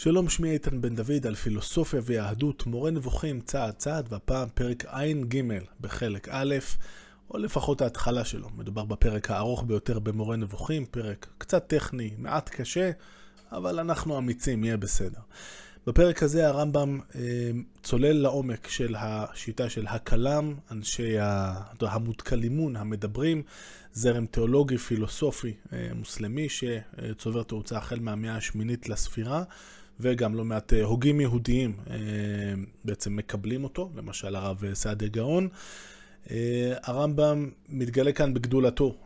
שלום, שמי איתן בן דוד על פילוסופיה ויהדות, מורה נבוכים צעד צעד, והפעם פרק ע"ג בחלק א', או לפחות ההתחלה שלו. מדובר בפרק הארוך ביותר במורה נבוכים, פרק קצת טכני, מעט קשה, אבל אנחנו אמיצים, יהיה בסדר. בפרק הזה הרמב"ם אה, צולל לעומק של השיטה של הכלם, אנשי המותקלימון, המדברים, זרם תיאולוגי, פילוסופי, אה, מוסלמי, שצובר תאוצה החל מהמאה השמינית לספירה, וגם לא מעט אה, הוגים יהודיים אה, בעצם מקבלים אותו, למשל הרב סעדיה גאון. אה, הרמב"ם מתגלה כאן בגדולתו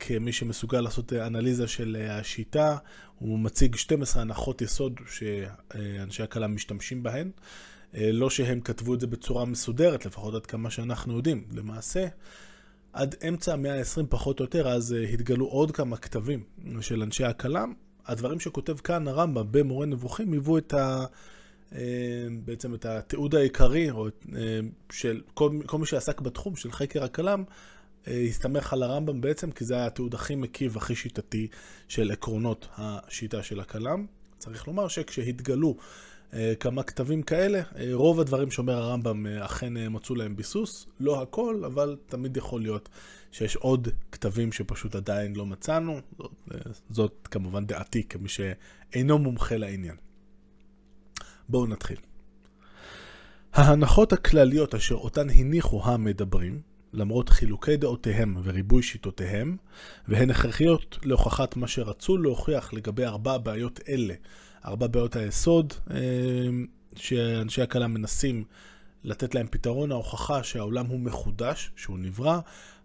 כמי שמסוגל לעשות אנליזה של השיטה, הוא מציג 12 הנחות יסוד שאנשי הכלם משתמשים בהן. לא שהם כתבו את זה בצורה מסודרת, לפחות עד כמה שאנחנו יודעים. למעשה, עד אמצע המאה ה-20 פחות או יותר, אז התגלו עוד כמה כתבים של אנשי הכלם, הדברים שכותב כאן הרמב"ם במורה נבוכים היוו את ה... אה, בעצם את התיעוד העיקרי, או אה, של כל, כל מי שעסק בתחום של חקר הכלם, אה, הסתמך על הרמב"ם בעצם, כי זה היה התיעוד הכי מקיף, הכי שיטתי של עקרונות השיטה של הכלם. צריך לומר שכשהתגלו כמה כתבים כאלה, רוב הדברים שאומר הרמב"ם אכן מצאו להם ביסוס. לא הכל, אבל תמיד יכול להיות שיש עוד כתבים שפשוט עדיין לא מצאנו. זאת, זאת כמובן דעתי כמי שאינו מומחה לעניין. בואו נתחיל. ההנחות הכלליות אשר אותן הניחו המדברים, למרות חילוקי דעותיהם וריבוי שיטותיהם, והן הכרחיות להוכחת מה שרצו להוכיח לגבי ארבע בעיות אלה, ארבע בעיות היסוד, אה, שאנשי הכלה מנסים לתת להם פתרון, ההוכחה שהעולם הוא מחודש, שהוא נברא,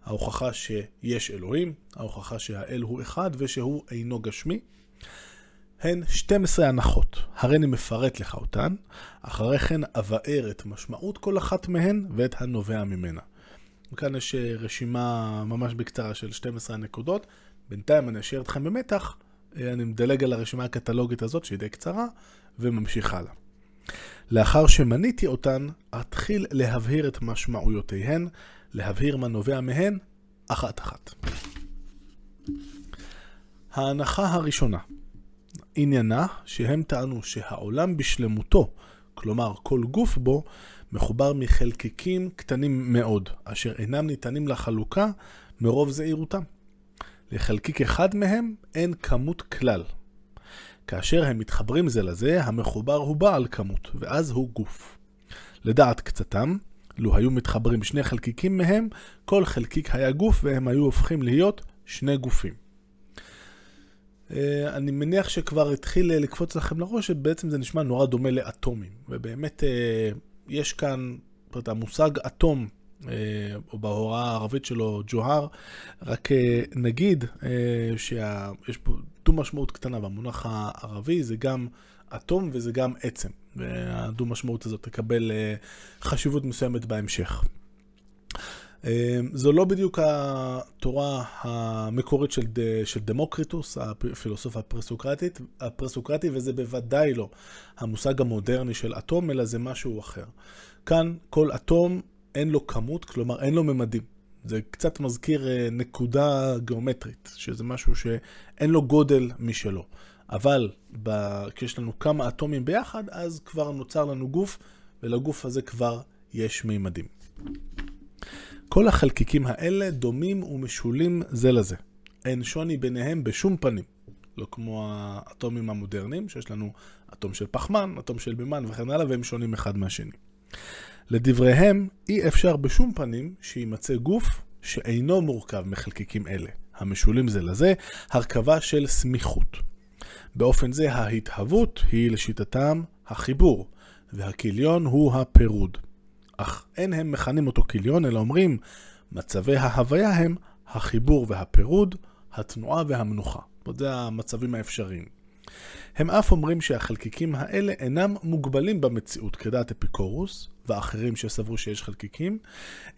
ההוכחה שיש אלוהים, ההוכחה שהאל הוא אחד ושהוא אינו גשמי. הן 12 הנחות, הריני מפרט לך אותן, אחרי כן אבאר את משמעות כל אחת מהן ואת הנובע ממנה. וכאן יש אה, רשימה ממש בקצרה של 12 הנקודות, בינתיים אני אשאיר אתכם במתח, אני מדלג על הרשימה הקטלוגית הזאת שהיא די קצרה, וממשיך הלאה. לאחר שמניתי אותן, אתחיל להבהיר את משמעויותיהן, להבהיר מה נובע מהן, אחת-אחת. ההנחה הראשונה, עניינה שהם טענו שהעולם בשלמותו, כלומר כל גוף בו, מחובר מחלקיקים קטנים מאוד, אשר אינם ניתנים לחלוקה מרוב זהירותם. לחלקיק אחד מהם אין כמות כלל. כאשר הם מתחברים זה לזה, המחובר הוא בעל כמות, ואז הוא גוף. לדעת קצתם, לו היו מתחברים שני חלקיקים מהם, כל חלקיק היה גוף והם היו הופכים להיות שני גופים. אה, אני מניח שכבר התחיל לקפוץ לכם לראש שבעצם זה נשמע נורא דומה לאטומים. ובאמת אה, יש כאן, זאת אומרת, המושג אטום, אה, או בהוראה הערבית שלו ג'והר, רק נגיד שיש פה דו משמעות קטנה במונח הערבי, זה גם אטום וזה גם עצם. והדו משמעות הזאת תקבל חשיבות מסוימת בהמשך. זו לא בדיוק התורה המקורית של, של דמוקריטוס, הפילוסוף הפרסוקרטי, וזה בוודאי לא המושג המודרני של אטום, אלא זה משהו אחר. כאן כל אטום אין לו כמות, כלומר אין לו ממדים. זה קצת מזכיר אה, נקודה גיאומטרית, שזה משהו שאין לו גודל משלו. אבל כשיש לנו כמה אטומים ביחד, אז כבר נוצר לנו גוף, ולגוף הזה כבר יש מימדים. כל החלקיקים האלה דומים ומשולים זה לזה. אין שוני ביניהם בשום פנים. לא כמו האטומים המודרניים, שיש לנו אטום של פחמן, אטום של מימן וכן הלאה, והם שונים אחד מהשני. לדבריהם, אי אפשר בשום פנים שיימצא גוף שאינו מורכב מחלקיקים אלה, המשולים זה לזה, הרכבה של סמיכות. באופן זה ההתהוות היא לשיטתם החיבור, והכיליון הוא הפירוד. אך אין הם מכנים אותו כליון, אלא אומרים, מצבי ההוויה הם החיבור והפירוד, התנועה והמנוחה. זה המצבים האפשריים. הם אף אומרים שהחלקיקים האלה אינם מוגבלים במציאות כדעת אפיקורוס ואחרים שסברו שיש חלקיקים,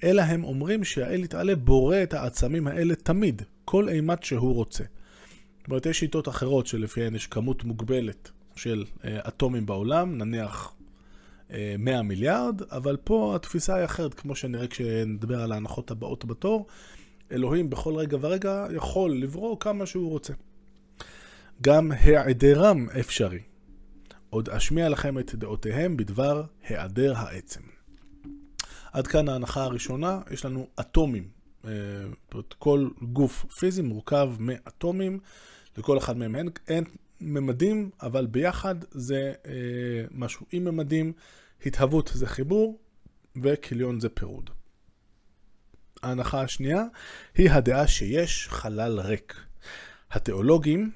אלא הם אומרים שהאל יתעלה בורא את העצמים האלה תמיד, כל אימת שהוא רוצה. זאת אומרת, יש שיטות אחרות שלפיהן יש כמות מוגבלת של אה, אטומים בעולם, נניח 100 מיליארד, אבל פה התפיסה היא אחרת, כמו שנראה כשנדבר על ההנחות הבאות בתור. אלוהים בכל רגע ורגע יכול לברוא כמה שהוא רוצה. גם היעדרם אפשרי. עוד אשמיע לכם את דעותיהם בדבר היעדר העצם. עד כאן ההנחה הראשונה, יש לנו אטומים. אה, כל גוף פיזי מורכב מאטומים, לכל אחד מהם אין, אין ממדים, אבל ביחד זה אה, משהו עם ממדים, התהוות זה חיבור וכיליון זה פירוד. ההנחה השנייה היא הדעה שיש חלל ריק. התיאולוגים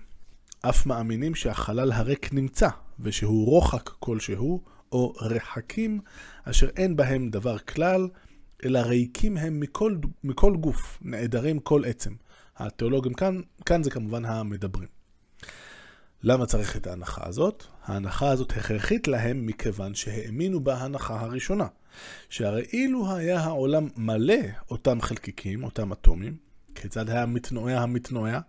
אף מאמינים שהחלל הריק נמצא, ושהוא רוחק כלשהו, או רחקים, אשר אין בהם דבר כלל, אלא ריקים הם מכל, מכל גוף, נעדרים כל עצם. התיאולוגים כאן, כאן זה כמובן המדברים. למה צריך את ההנחה הזאת? ההנחה הזאת הכרחית להם מכיוון שהאמינו בהנחה הראשונה. שהרי אילו היה העולם מלא אותם חלקיקים, אותם אטומים, כיצד היה מתנועע המתנועע?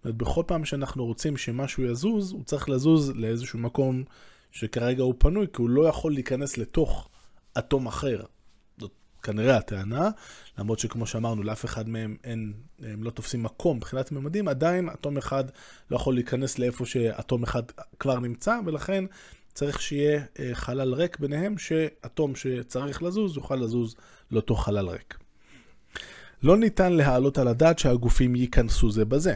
זאת אומרת, בכל פעם שאנחנו רוצים שמשהו יזוז, הוא צריך לזוז לאיזשהו מקום שכרגע הוא פנוי, כי הוא לא יכול להיכנס לתוך אטום אחר. זאת כנראה הטענה, למרות שכמו שאמרנו, לאף אחד מהם אין, הם לא תופסים מקום מבחינת ממדים, עדיין אטום אחד לא יכול להיכנס לאיפה שאטום אחד כבר נמצא, ולכן צריך שיהיה אה, חלל ריק ביניהם, שאטום שצריך לזוז יוכל לזוז לאותו חלל ריק. לא ניתן להעלות על הדעת שהגופים ייכנסו זה בזה.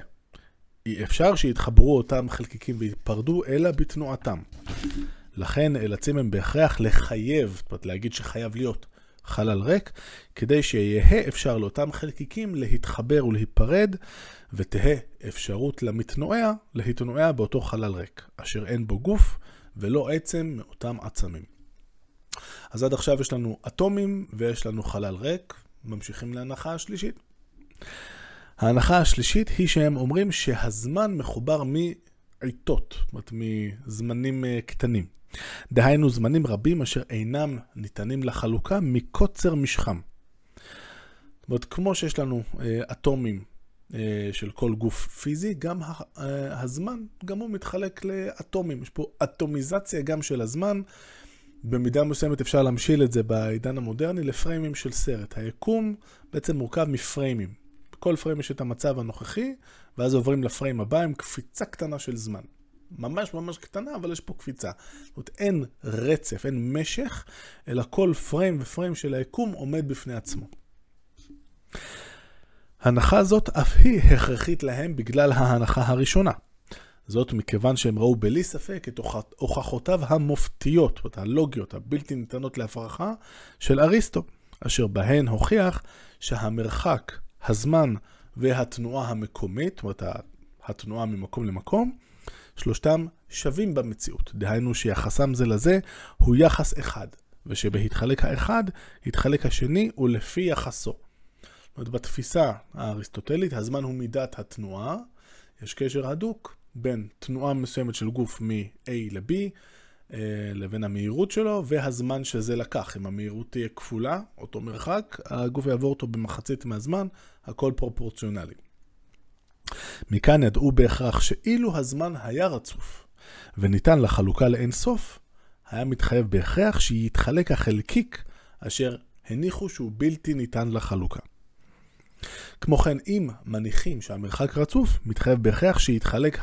אי אפשר שיתחברו אותם חלקיקים ויפרדו, אלא בתנועתם. לכן נאלצים הם בהכרח לחייב, זאת אומרת להגיד שחייב להיות חלל ריק, כדי שיהא אפשר לאותם חלקיקים להתחבר ולהיפרד, ותהא אפשרות למתנועע להתנועע באותו חלל ריק, אשר אין בו גוף ולא עצם מאותם עצמים. אז עד עכשיו יש לנו אטומים ויש לנו חלל ריק, ממשיכים להנחה השלישית. ההנחה השלישית היא שהם אומרים שהזמן מחובר מעיתות, זאת אומרת מזמנים אה, קטנים. דהיינו זמנים רבים אשר אינם ניתנים לחלוקה מקוצר משכם. זאת אומרת, כמו שיש לנו אה, אטומים אה, של כל גוף פיזי, גם הזמן, גם הוא מתחלק לאטומים. יש פה אטומיזציה גם של הזמן. במידה מסוימת אפשר להמשיל את זה בעידן המודרני לפריימים של סרט. היקום בעצם מורכב מפריימים. בכל פריים יש את המצב הנוכחי, ואז עוברים לפריים הבא עם קפיצה קטנה של זמן. ממש ממש קטנה, אבל יש פה קפיצה. זאת אומרת, אין רצף, אין משך, אלא כל פריים ופריים של היקום עומד בפני עצמו. הנחה זאת אף היא הכרחית להם בגלל ההנחה הראשונה. זאת מכיוון שהם ראו בלי ספק את הוכחותיו המופתיות, זאת הלוגיות, הבלתי ניתנות להפרחה, של אריסטו, אשר בהן הוכיח שהמרחק הזמן והתנועה המקומית, זאת אומרת התנועה ממקום למקום, שלושתם שווים במציאות. דהיינו שיחסם זה לזה הוא יחס אחד, ושבהתחלק האחד, יתחלק השני ולפי יחסו. זאת אומרת, בתפיסה האריסטוטלית, הזמן הוא מידת התנועה, יש קשר הדוק בין תנועה מסוימת של גוף מ-A ל-B, לבין המהירות שלו והזמן שזה לקח. אם המהירות תהיה כפולה, אותו מרחק, הגוף יעבור אותו במחצית מהזמן, הכל פרופורציונלי. מכאן ידעו בהכרח שאילו הזמן היה רצוף וניתן לחלוקה לאין סוף, היה מתחייב בהכרח שיתחלק החלקיק אשר הניחו שהוא בלתי ניתן לחלוקה. כמו כן, אם מניחים שהמרחק רצוף, מתחייב בהכרח שיתחלק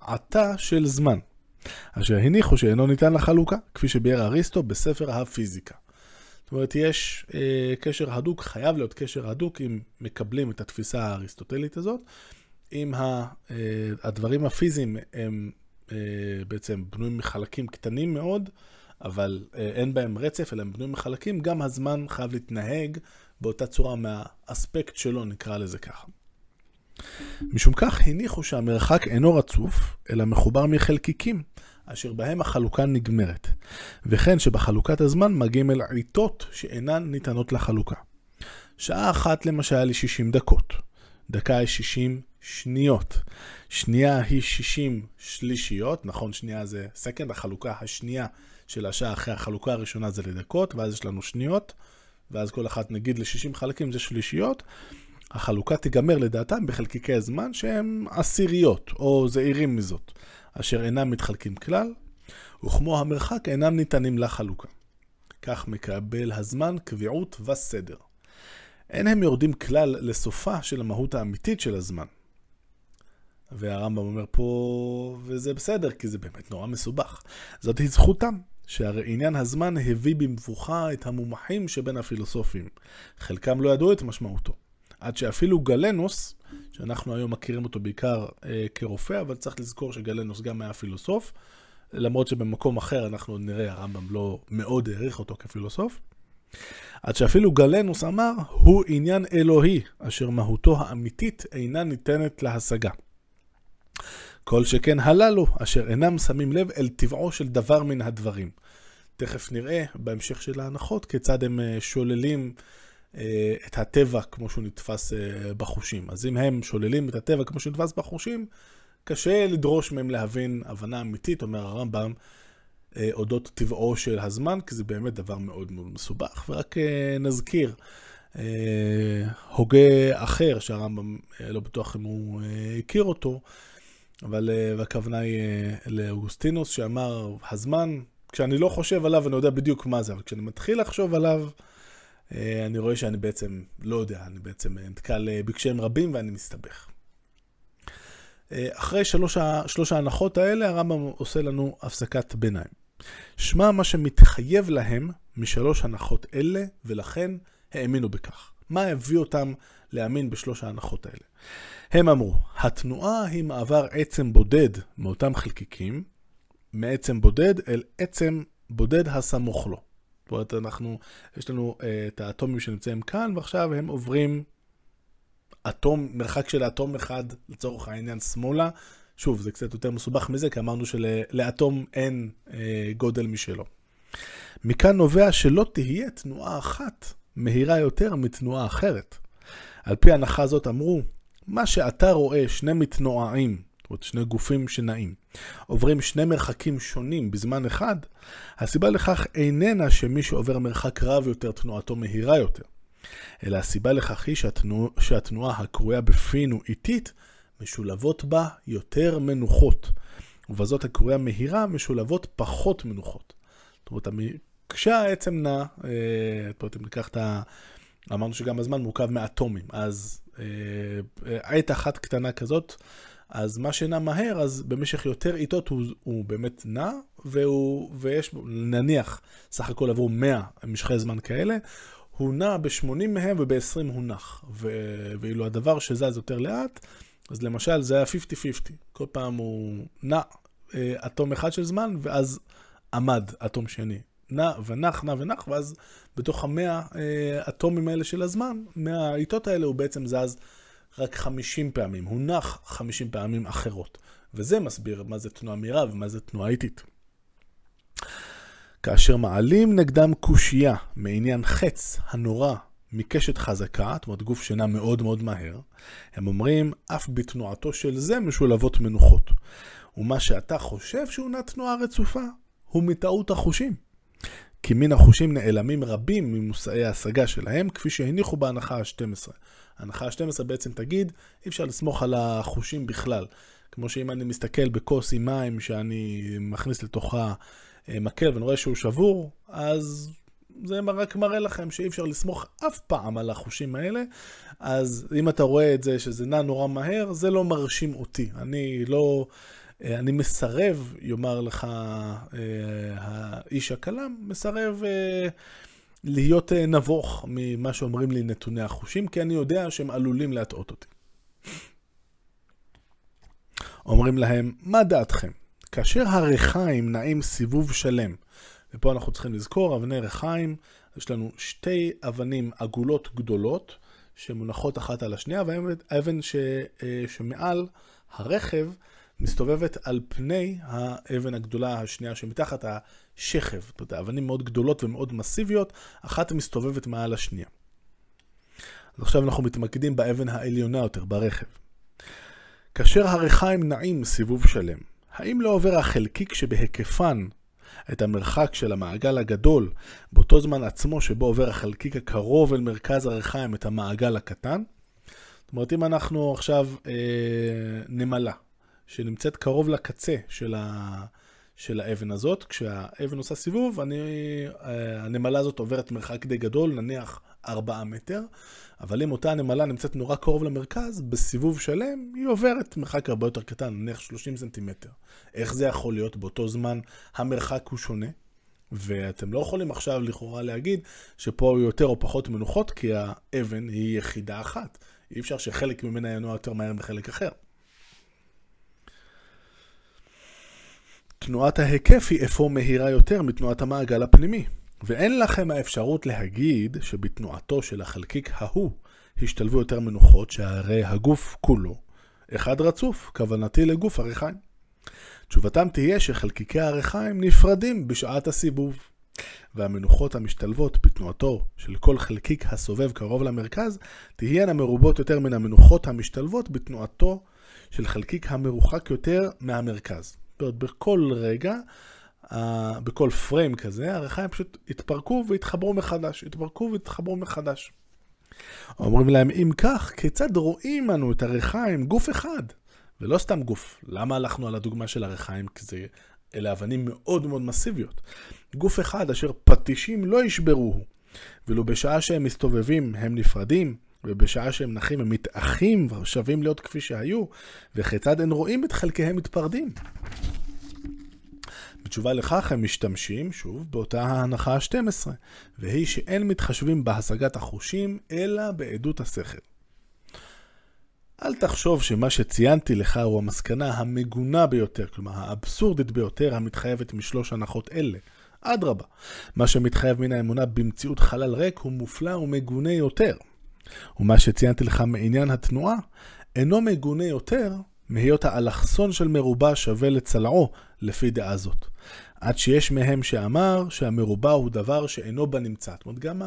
העתה של זמן. אשר הניחו שאינו ניתן לחלוקה, כפי שביאר אריסטו בספר הפיזיקה. זאת אומרת, יש אה, קשר הדוק, חייב להיות קשר הדוק אם מקבלים את התפיסה האריסטוטלית הזאת. אם ה, אה, הדברים הפיזיים הם אה, בעצם בנויים מחלקים קטנים מאוד, אבל אה, אין בהם רצף, אלא הם בנויים מחלקים, גם הזמן חייב להתנהג באותה צורה מהאספקט שלו, נקרא לזה ככה. משום כך הניחו שהמרחק אינו רצוף, אלא מחובר מחלקיקים, אשר בהם החלוקה נגמרת, וכן שבחלוקת הזמן מגיעים אל עיתות שאינן ניתנות לחלוקה. שעה אחת למשל היא 60 דקות, דקה היא 60 שניות, שנייה היא 60 שלישיות, נכון שנייה זה סקנד, החלוקה השנייה של השעה אחרי החלוקה הראשונה זה לדקות, ואז יש לנו שניות, ואז כל אחת נגיד ל-60 חלקים זה שלישיות, החלוקה תיגמר לדעתם בחלקיקי הזמן שהם עשיריות, או זעירים מזאת, אשר אינם מתחלקים כלל, וכמו המרחק אינם ניתנים לחלוקה. כך מקבל הזמן קביעות וסדר. אין הם יורדים כלל לסופה של המהות האמיתית של הזמן. והרמב"ם אומר פה, וזה בסדר, כי זה באמת נורא מסובך. זאת היא זכותם, שהרי עניין הזמן הביא במבוכה את המומחים שבין הפילוסופים. חלקם לא ידעו את משמעותו. עד שאפילו גלנוס, שאנחנו היום מכירים אותו בעיקר אה, כרופא, אבל צריך לזכור שגלנוס גם היה פילוסוף, למרות שבמקום אחר אנחנו נראה, הרמב"ם לא מאוד העריך אותו כפילוסוף. עד שאפילו גלנוס אמר, הוא עניין אלוהי, אשר מהותו האמיתית אינה ניתנת להשגה. כל שכן הללו, אשר אינם שמים לב אל טבעו של דבר מן הדברים. תכף נראה בהמשך של ההנחות כיצד הם אה, שוללים את הטבע כמו שהוא נתפס אה, בחושים. אז אם הם שוללים את הטבע כמו שהוא נתפס בחושים, קשה לדרוש מהם להבין הבנה אמיתית, אומר הרמב"ם, אודות טבעו של הזמן, כי זה באמת דבר מאוד מאוד מסובך. ורק נזכיר, הוגה אחר, שהרמב"ם לא בטוח אם הוא הכיר אותו, אבל הכוונה היא לאוגוסטינוס, שאמר, הזמן כשאני לא חושב עליו, אני יודע בדיוק מה זה, אבל כשאני מתחיל לחשוב עליו, אה, אני רואה שאני בעצם לא יודע, אני בעצם נתקל אה, בקשיים רבים ואני מסתבך. אה, אחרי שלוש, שלוש ההנחות האלה, הרמב"ם עושה לנו הפסקת ביניים. שמע מה שמתחייב להם משלוש הנחות אלה, ולכן האמינו בכך. מה הביא אותם להאמין בשלוש ההנחות האלה? הם אמרו, התנועה היא מעבר עצם בודד מאותם חלקיקים, מעצם בודד אל עצם בודד הסמוך לו. זאת אומרת, אנחנו, יש לנו uh, את האטומים שנמצאים כאן, ועכשיו הם עוברים אטום, מרחק של אטום אחד, לצורך העניין, שמאלה. שוב, זה קצת יותר מסובך מזה, כי אמרנו שלאטום אין uh, גודל משלו. מכאן נובע שלא תהיה תנועה אחת מהירה יותר מתנועה אחרת. על פי ההנחה הזאת אמרו, מה שאתה רואה שני מתנועעים אומרת, שני גופים שנעים, עוברים שני מרחקים שונים בזמן אחד, הסיבה לכך איננה שמי שעובר מרחק רב יותר תנועתו מהירה יותר, אלא הסיבה לכך היא שהתנוע, שהתנועה הקרויה בפינו איטית, משולבות בה יותר מנוחות, ובזאת הקרויה מהירה משולבות פחות מנוחות. זאת אומרת, כשהעצם נע, אה, זאת אומרת, אם ניקח את ה... אמרנו שגם הזמן מורכב מאטומים, אז אה, עת אחת קטנה כזאת, אז מה שנע מהר, אז במשך יותר עיתות הוא, הוא באמת נע, והוא, ויש, נניח, סך הכל עבור 100 משכי זמן כאלה, הוא נע ב-80 מהם וב-20 הוא נח. ו- ואילו הדבר שזז יותר לאט, אז למשל זה היה 50-50. כל פעם הוא נע אה, אטום אחד של זמן, ואז עמד אטום שני. נע ונח, נע ונח, ואז בתוך המאה אה, אטומים האלה של הזמן, מהעיתות האלה הוא בעצם זז רק 50 פעמים, הונח 50 פעמים אחרות. וזה מסביר מה זה תנועה מהירה ומה זה תנועה איטית. כאשר מעלים נגדם קושייה מעניין חץ הנורא מקשת חזקה, זאת אומרת גוף שנע מאוד מאוד מהר, הם אומרים, אף בתנועתו של זה משולבות מנוחות. ומה שאתה חושב שהוא נע תנועה רצופה, הוא מטעות החושים. כי מן החושים נעלמים רבים ממושאי ההשגה שלהם, כפי שהניחו בהנחה ה-12. ההנחה ה-12 בעצם תגיד, אי אפשר לסמוך על החושים בכלל. כמו שאם אני מסתכל בכוס עם מים שאני מכניס לתוכה אה, מקל ואני רואה שהוא שבור, אז זה רק מראה לכם שאי אפשר לסמוך אף פעם על החושים האלה. אז אם אתה רואה את זה שזה נע נורא מהר, זה לא מרשים אותי. אני לא... אה, אני מסרב, יאמר לך אה, האיש הכלם, מסרב אה, להיות נבוך ממה שאומרים לי נתוני החושים, כי אני יודע שהם עלולים להטעות אותי. אומרים להם, מה דעתכם? כאשר הריחיים נעים סיבוב שלם, ופה אנחנו צריכים לזכור, אבני ריחיים, יש לנו שתי אבנים עגולות גדולות, שמונחות אחת על השנייה, והאבן ש, שמעל הרכב מסתובבת על פני האבן הגדולה השנייה שמתחת השכב. זאת אומרת, האבנים מאוד גדולות ומאוד מסיביות, אחת מסתובבת מעל השנייה. אז עכשיו אנחנו מתמקדים באבן העליונה יותר, ברכב. כאשר הריחיים נעים סיבוב שלם, האם לא עובר החלקיק שבהיקפן את המרחק של המעגל הגדול באותו זמן עצמו שבו עובר החלקיק הקרוב אל מרכז הריחיים את המעגל הקטן? זאת אומרת, אם אנחנו עכשיו אה, נמלה, שנמצאת קרוב לקצה של, ה... של האבן הזאת. כשהאבן עושה סיבוב, אני... אה, הנמלה הזאת עוברת מרחק די גדול, נניח 4 מטר, אבל אם אותה הנמלה נמצאת נורא קרוב למרכז, בסיבוב שלם היא עוברת מרחק הרבה יותר קטן, נניח 30 סנטימטר. איך זה יכול להיות? באותו זמן המרחק הוא שונה. ואתם לא יכולים עכשיו לכאורה להגיד שפה היו יותר או פחות מנוחות, כי האבן היא יחידה אחת. אי אפשר שחלק ממנה ינוע יותר מהר מחלק אחר. תנועת ההיקף היא אפוא מהירה יותר מתנועת המעגל הפנימי, ואין לכם האפשרות להגיד שבתנועתו של החלקיק ההוא השתלבו יותר מנוחות, שהרי הגוף כולו אחד רצוף, כוונתי לגוף הריחיים. תשובתם תהיה שחלקיקי הריחיים נפרדים בשעת הסיבוב, והמנוחות המשתלבות בתנועתו של כל חלקיק הסובב קרוב למרכז, תהיינה מרובות יותר מן המנוחות המשתלבות בתנועתו של חלקיק המרוחק יותר מהמרכז. אומרת, בכל רגע, בכל פריים כזה, הריחיים פשוט התפרקו והתחברו מחדש, התפרקו והתחברו מחדש. אומרים להם, אם כך, כיצד רואים אנו את הריחיים גוף אחד? ולא סתם גוף. למה הלכנו על הדוגמה של הריחיים? כי זה, אלה אבנים מאוד מאוד מסיביות. גוף אחד אשר פטישים לא ישברוהו, ואילו בשעה שהם מסתובבים הם נפרדים, ובשעה שהם נחים הם מתאחים ושווים להיות כפי שהיו, וכיצד הם רואים את חלקיהם מתפרדים. בתשובה לכך הם משתמשים, שוב, באותה ההנחה ה-12, והיא שאין מתחשבים בהשגת החושים, אלא בעדות השכל. אל תחשוב שמה שציינתי לך הוא המסקנה המגונה ביותר, כלומר האבסורדית ביותר המתחייבת משלוש הנחות אלה. אדרבה, מה שמתחייב מן האמונה במציאות חלל ריק הוא מופלא ומגונה יותר. ומה שציינתי לך מעניין התנועה, אינו מגונה יותר מהיות האלכסון של מרובע שווה לצלעו, לפי דעה זאת. עד שיש מהם שאמר שהמרובע הוא דבר שאינו בנמצא. זאת אומרת, גם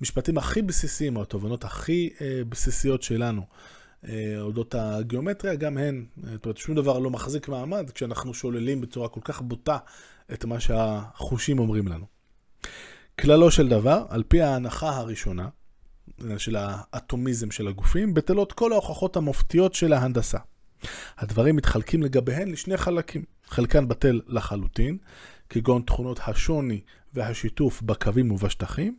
המשפטים הכי בסיסיים, או התובנות הכי אה, בסיסיות שלנו, אה, אודות הגיאומטריה, גם הן, אה, זאת אומרת, שום דבר לא מחזיק מעמד כשאנחנו שוללים בצורה כל כך בוטה את מה שהחושים אומרים לנו. כללו של דבר, על פי ההנחה הראשונה, של האטומיזם של הגופים, בטלות כל ההוכחות המופתיות של ההנדסה. הדברים מתחלקים לגביהן לשני חלקים. חלקן בטל לחלוטין, כגון תכונות השוני והשיתוף בקווים ובשטחים,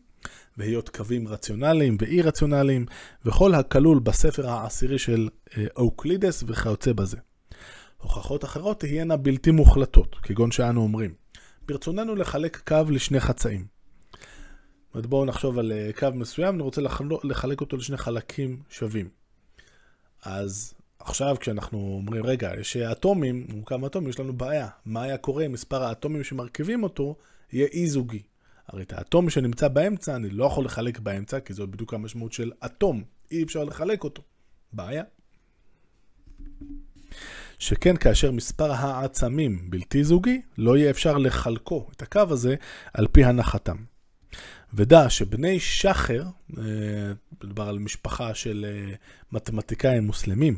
והיות קווים רציונליים ואי רציונליים, וכל הכלול בספר העשירי של אה, אוקלידס וכיוצא בזה. הוכחות אחרות תהיינה בלתי מוחלטות, כגון שאנו אומרים, ברצוננו לחלק קו לשני חצאים. זאת בואו נחשוב על אה, קו מסוים, אני רוצה לחלק אותו לשני חלקים שווים. אז עכשיו כשאנחנו אומרים, רגע, יש אטומים, הוא כמה אטומים, יש לנו בעיה. מה היה קורה אם מספר האטומים שמרכיבים אותו יהיה אי-זוגי? הרי את האטום שנמצא באמצע, אני לא יכול לחלק באמצע, כי זאת בדיוק המשמעות של אטום. אי אפשר לחלק אותו. בעיה. שכן כאשר מספר העצמים בלתי זוגי, לא יהיה אפשר לחלקו, את הקו הזה, על פי הנחתם. ודע שבני שחר, אה, מדובר על משפחה של אה, מתמטיקאים מוסלמים,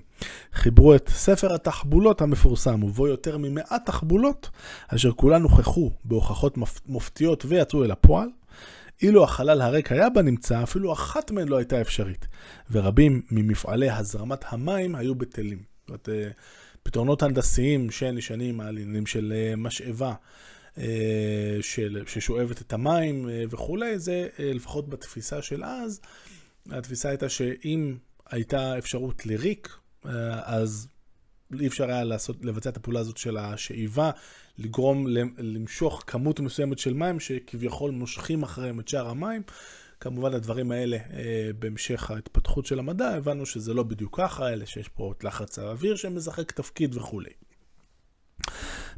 חיברו את ספר התחבולות המפורסם, ובו יותר ממאה תחבולות, אשר כולן הוכחו בהוכחות מופתיות ויצאו אל הפועל. אילו החלל הריק היה בנמצא, אפילו אחת מהן לא הייתה אפשרית, ורבים ממפעלי הזרמת המים היו בטלים. זאת אומרת, אה, פתרונות הנדסיים שנשענים על עניינים של משאבה, של, ששואבת את המים אה, וכולי, זה אה, לפחות בתפיסה של אז, התפיסה הייתה שאם הייתה אפשרות לריק, אז אי אפשר היה לעשות, לבצע את הפעולה הזאת של השאיבה, לגרום למשוך כמות מסוימת של מים שכביכול מושכים אחריהם את שאר המים. כמובן הדברים האלה, בהמשך ההתפתחות של המדע, הבנו שזה לא בדיוק ככה, אלא שיש פה את לחץ האוויר שמשחק תפקיד וכולי.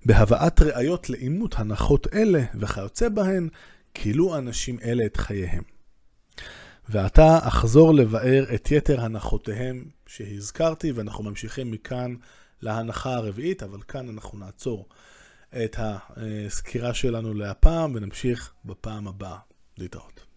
בהבאת ראיות לאימות הנחות אלה וכיוצא בהן, כילו אנשים אלה את חייהם. ועתה אחזור לבאר את יתר הנחותיהם שהזכרתי, ואנחנו ממשיכים מכאן להנחה הרביעית, אבל כאן אנחנו נעצור את הסקירה שלנו להפעם ונמשיך בפעם הבאה. להתראות.